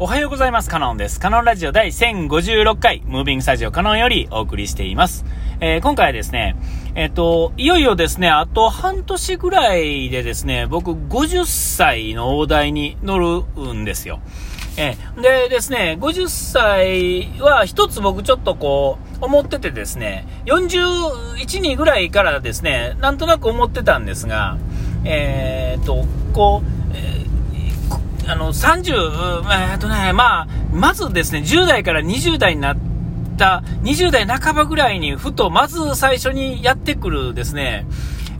おはようございます。カノンです。カノンラジオ第1056回、ムービングスタジオカノンよりお送りしています。えー、今回はですね、えっ、ー、と、いよいよですね、あと半年ぐらいでですね、僕50歳の大台に乗るんですよ。えー、でですね、50歳は一つ僕ちょっとこう、思っててですね、41人ぐらいからですね、なんとなく思ってたんですが、えっと、こう、あの、30、えっとね、まあ、まずですね、10代から20代になった、20代半ばぐらいに、ふと、まず最初にやってくるですね、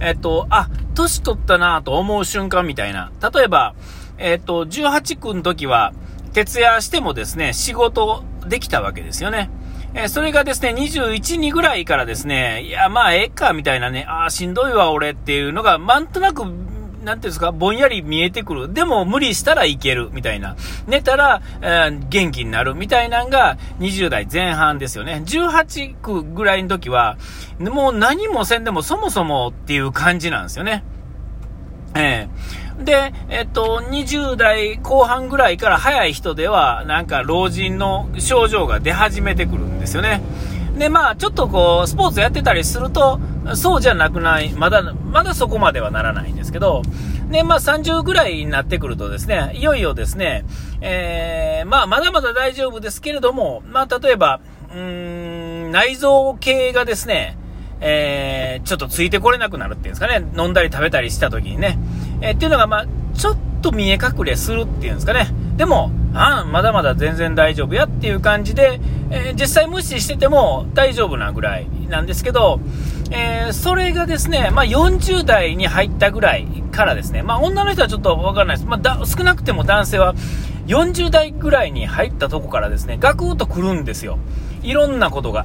えっと、あ、年取ったなと思う瞬間みたいな。例えば、えっと、18区の時は、徹夜してもですね、仕事できたわけですよね。えそれがですね、21、2ぐらいからですね、いや、まあ、ええか、みたいなね、ああ、しんどいわ、俺っていうのが、なんとなくなんていうんですか、ぼんやり見えてくる。でも無理したらいける、みたいな。寝たら、えー、元気になる、みたいなんが20代前半ですよね。18区ぐらいの時は、もう何もせんでもそもそもっていう感じなんですよね。ええー、で、えっと、20代後半ぐらいから早い人では、なんか老人の症状が出始めてくるんですよね。で、まあ、ちょっとこう、スポーツやってたりすると、そうじゃなくない、まだ、まだそこまではならないんですけど、で、まあ30ぐらいになってくるとですね、いよいよですね、えー、まあまだまだ大丈夫ですけれども、まあ例えば、うーん、内臓系がですね、えー、ちょっとついてこれなくなるっていうんですかね、飲んだり食べたりした時にね、えー、っていうのが、まあ、ちょっと見え隠れするっていうんですかね。でも、あまだまだ全然大丈夫やっていう感じで、えー、実際無視してても大丈夫なぐらいなんですけど、えー、それがですね、まあ、40代に入ったぐらいからですね、まあ、女の人はちょっとわからないです。まあ、少なくても男性は40代ぐらいに入ったとこからですね、ガクッと来るんですよ。いろんなことが。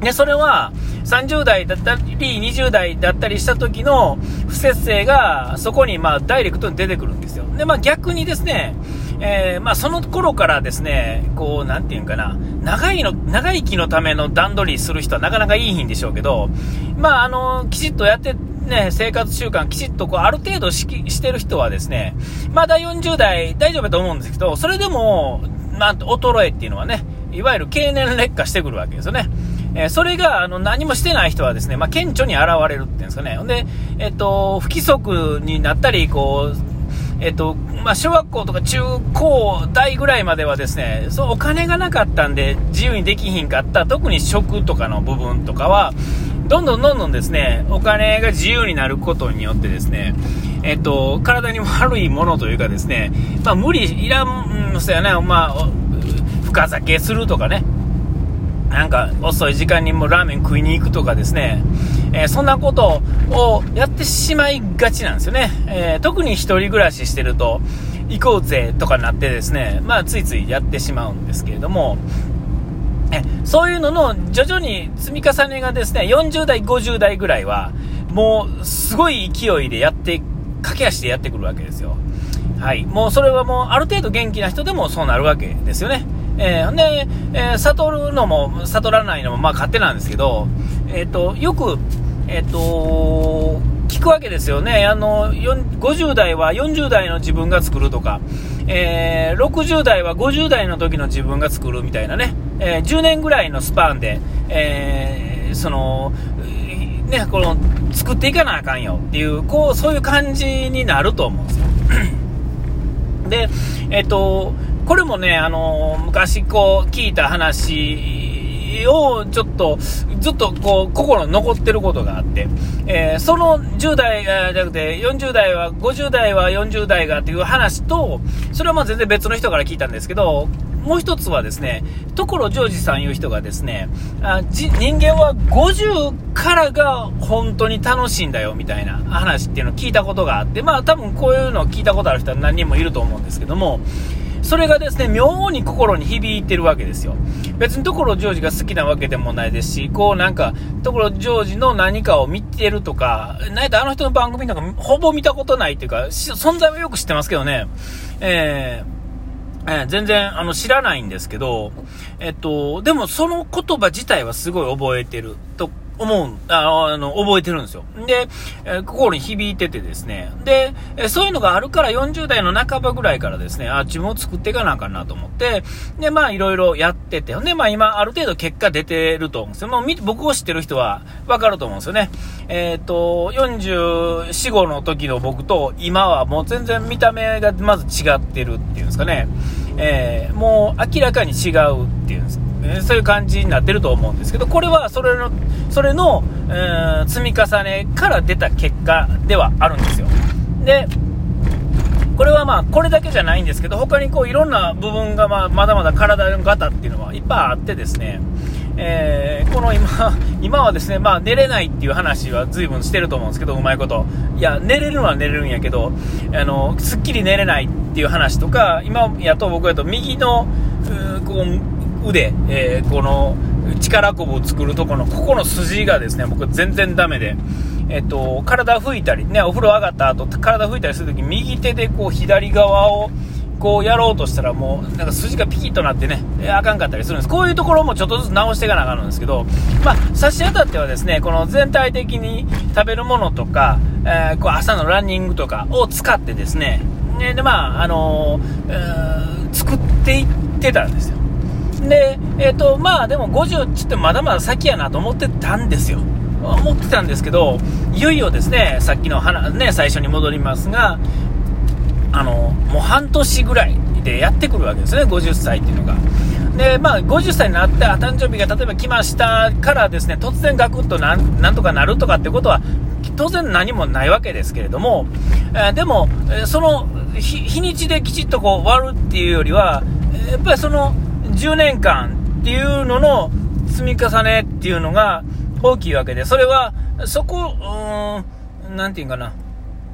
で、それは30代だったり20代だったりした時の不節制がそこにまあダイレクトに出てくるんですよ。で、まあ逆にですね、えー、まあ、その頃からですね、こう、なんていうんかな、長いの、長生きのための段取りする人はなかなかいいんでしょうけど、まあ、あの、きちっとやって、ね、生活習慣きちっとこう、ある程度ししてる人はですね、まだ40代大丈夫だと思うんですけど、それでも、なんと、衰えっていうのはね、いわゆる経年劣化してくるわけですよね。えー、それが、あの、何もしてない人はですね、まあ、顕著に現れるっていうんですかね。ほんで、えっと、不規則になったり、こう、えっと、まあ、小学校とか中高大ぐらいまではですね、そう、お金がなかったんで自由にできひんかった、特に食とかの部分とかは、どんどんどんどんですね、お金が自由になることによってですね、えっと、体に悪いものというかですね、まあ、無理いらん、うん、そうやね、まあ、深酒するとかね、なんか遅い時間にもラーメン食いに行くとかですね、え、そんなことをやってしまいがちなんですよね。え、特に1人暮らししてると、行こうぜとかなってですね、まあついついやってしまうんですけれども、えそういうのの徐々に積み重ねがですね、40代、50代ぐらいは、もうすごい勢いでやって、駆け足でやってくるわけですよ。はい。もうそれはもうある程度元気な人でもそうなるわけですよね。えー、で、えー、悟るのも、悟らないのも、まあ勝手なんですけど、えっ、ー、と、よく、えっ、と、聞くわけですよね。あの、50代は40代の自分が作るとか、えー、60代は50代の時の自分が作るみたいなね、えー、10年ぐらいのスパンで、えー、その、ね、この、作っていかなあかんよっていう、こう、そういう感じになると思うんですよ。で、えっ、と、これもね、あの昔こう聞いた話をちょっと、ずっとこう心に残ってることがあって、えー、その10代じゃなくて40代は、50代は40代がっていう話と、それはまあ全然別の人から聞いたんですけど、もう一つはですね、所ジョージさんいう人がですね、あ人間は50からが本当に楽しいんだよみたいな話っていうのを聞いたことがあって、まあ多分こういうのを聞いたことある人は何人もいると思うんですけども、それがですね、妙に心に響いてるわけですよ。別に所ジョージが好きなわけでもないですし、こうなんか、所ジョージの何かを見てるとか、なんやったらあの人の番組なんかほぼ見たことないっていうか、存在はよく知ってますけどね、えーえー、全然あの知らないんですけど、えっと、でもその言葉自体はすごい覚えてると思う、あの、覚えてるんですよ。で、え、心に響いててですね。で、えそういうのがあるから40代の半ばぐらいからですね、あ、自分を作っていかなあかんなと思って、で、まあいろいろやってて、で、まあ今ある程度結果出てると思うんですよ。もう僕を知ってる人はわかると思うんですよね。えっ、ー、と、44、5の時の僕と今はもう全然見た目がまず違ってるっていうんですかね。えー、もう明らかに違うっていうんですえそういう感じになってると思うんですけど、これはそれの、それの、えー、積み重ねから出た結果ではあるんですよ。で、これはまあ、これだけじゃないんですけど、他にこういろんな部分がまあ、まだまだ体の型っていうのはいっぱいあってですね、えー、この今、今はですね、まあ寝れないっていう話は随分してると思うんですけど、うまいこと。いや、寝れるのは寝れるんやけど、あの、すっきり寝れないっていう話とか、今やと僕やと右の、こう、腕、えー、この力こぶを作るとこのここの筋がですね僕全然ダメで、えっと、体拭いたりねお風呂上がった後体拭いたりするとき右手でこう左側をこうやろうとしたらもうなんか筋がピキッとなってね、えあかんかったりするんです。こういうところもちょっとずつ直していかなあかんんですけど、まあ、差し当たってはですね、この全体的に食べるものとか、えー、こう朝のランニングとかを使ってですね、で、まあ、あのー、えー、作っていってたんですよ。で、えっ、ー、と、まあでも50ちってまだまだ先やなと思ってたんですよ。思ってたんですけど、いよいよですね、さっきの話、ね、最初に戻りますが、あの、もう半年ぐらいでやってくるわけですね、50歳っていうのが。で、まあ、50歳になって、誕生日が例えば来ましたからですね、突然ガクッとなんなんとかなるとかってことは、当然何もないわけですけれども、えー、でも、その日にちできちっとこう終わるっていうよりは、やっぱりその、10年間っていうのの積み重ねっていうのが大きいわけで、それは、そこ、うん、なんていうかな、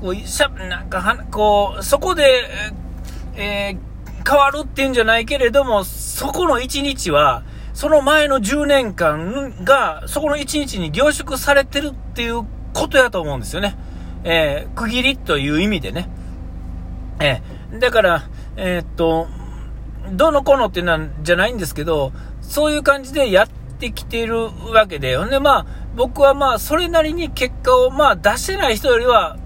こう、しゃ、なんかは、こう、そこで、えー、変わるっていうんじゃないけれども、そこの1日は、その前の10年間が、そこの1日に凝縮されてるっていうことやと思うんですよね。えー、区切りという意味でね。えー、だから、えー、っと、どうのこうのっていうのじゃないんですけど、そういう感じでやってきてるわけで、ほんでまあ、僕はまあ、それなりに結果をまあ出してない人よりは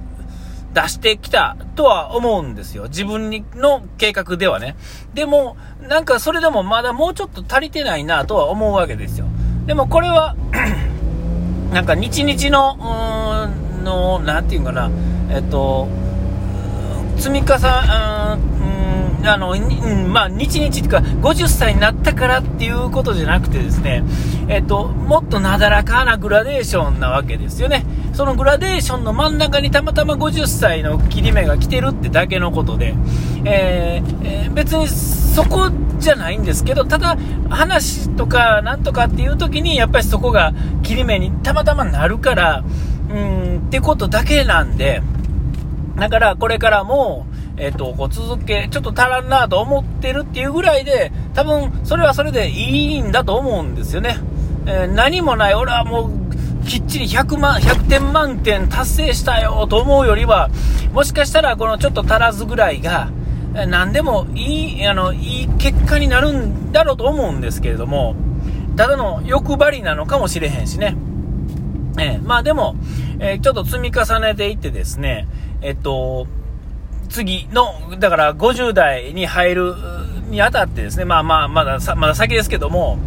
出してきたとは思うんですよ。自分にの計画ではね。でも、なんかそれでもまだもうちょっと足りてないなとは思うわけですよ。でもこれは なんか日々の、うーん、の、なていうかな、えっと、積み重ね、あの、まあ、日々っていうか、50歳になったからっていうことじゃなくてですね、えっと、もっとなだらかなグラデーションなわけですよね。そのグラデーションの真ん中にたまたま50歳の切り目が来てるってだけのことで、えーえー、別にそこじゃないんですけど、ただ、話とかなんとかっていう時に、やっぱりそこが切り目にたまたまなるから、うん、ってことだけなんで、だからこれからも、えっ、と、こう続け、ちょっと足らんなと思ってるっていうぐらいで、多分、それはそれでいいんだと思うんですよね。えー、何もない、俺はもう、きっちり100万、100点満点達成したよと思うよりは、もしかしたらこのちょっと足らずぐらいが、何でもいい、あの、いい結果になるんだろうと思うんですけれども、ただの欲張りなのかもしれへんしね。えー、まあでも、えー、ちょっと積み重ねていってですね、えっと、次の、だから50代に入るにあたってですね、まあまあ、まだまだ先ですけども、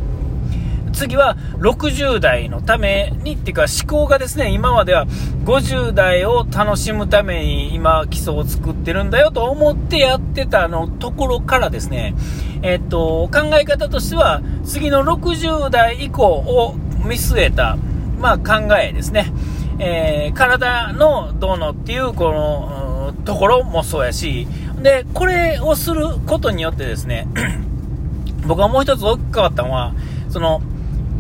次は60代のためにっていうか思考がですね、今までは50代を楽しむために今基礎を作ってるんだよと思ってやってたのところからですね、えっと、考え方としては次の60代以降を見据えた、まあ考えですね。えー、体のどうのっていうこの、ところもそうやし、で、これをすることによってですね、僕はもう一つ大きく変わったのは、その、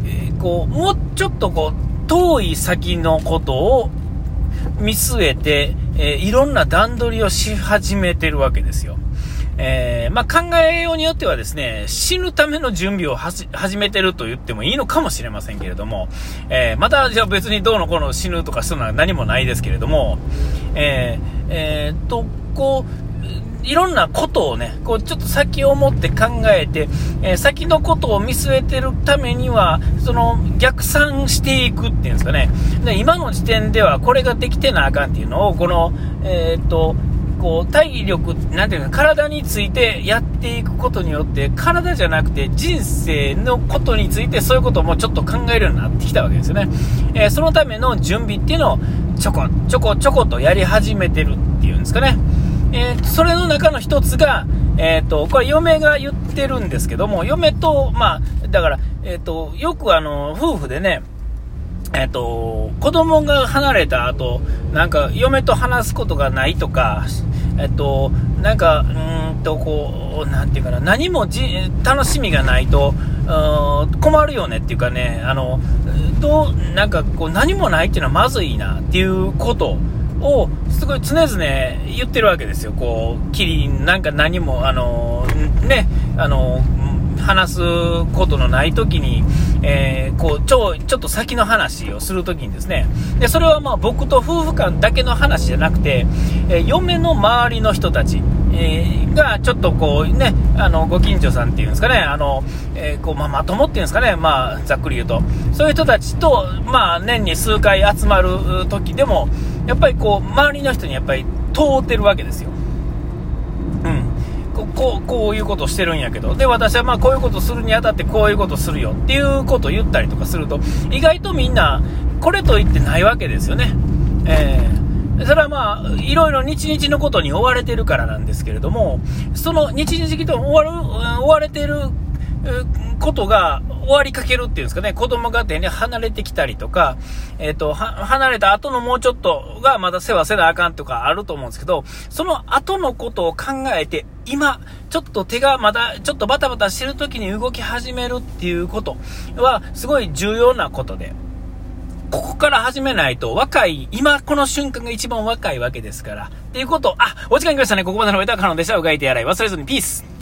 えー、こう、もうちょっとこう、遠い先のことを見据えて、えー、いろんな段取りをし始めてるわけですよ。えー、まあ、考えようによってはですね、死ぬための準備を始めてると言ってもいいのかもしれませんけれども、えー、また、じゃあ別にどうのこうの死ぬとかそういうのは何もないですけれども、えー、えー、と、こう、いろんなことをね、こうちょっと先を持って考えて、えー、先のことを見据えてるためには、その逆算していくっていうんですかね。で今の時点ではこれができてなあかんっていうのを、この、え、っと、こう体力、なんていうか、体についてやっていくことによって、体じゃなくて人生のことについてそういうこともちょっと考えるようになってきたわけですよね。えー、そのための準備っていうのをちょこちょこちょことやり始めてるっていうんですかね。えー、それの中の一つが、えっ、ー、と、これ嫁が言ってるんですけども、嫁と、まあ、だから、えっ、と、よくあの、夫婦でね、えっと、子供が離れた後、なんか、嫁と話すことがないとか、えっと、なんか、うんと、こう、なんていうかな、何もじ楽しみがないと、困るよねっていうかね、あの、どう、なんかこう、何もないっていうのはまずいなっていうことを、すごい常々言ってるわけですよ。こう、キリン、なんか何も、あの、ね、あの、話すことのない時に、えー、こうちょちょっと先の話をするときにですね。でそれはまあ僕と夫婦間だけの話じゃなくて、えー、嫁の周りの人たち、えー、がちょっとこうねあのご近所さんっていうんですかね。あの、えこうまあ、まともっていうんですかね、まあ、ざっくり言うと。そういう人たちと、まあ、年に数回集まる時でもやっぱりこう周りの人にやっぱり通ってるわけですよ。こう、こういうことしてるんやけど、で、私はまあこういうことするにあたってこういうことするよっていうことを言ったりとかすると、意外とみんな、これと言ってないわけですよね。えー、それはまあ、いろいろ日々のことに追われてるからなんですけれども、その日々と追われ追われてることが終わりかけるっていうんですかね、子供が手に離れてきたりとか、えっ、ー、と、離れた後のもうちょっとがまだ世話せなあかんとかあると思うんですけど、その後のことを考えて、今、ちょっと手がまだちょっとバタバタしてる時に動き始めるっていうことは、すごい重要なことで。ここから始めないと、若い、今この瞬間が一番若いわけですから。っていうこと、あ、お時間来ましたね。ここまでの上田からのでした。うがいてやらい。忘れずに、ピース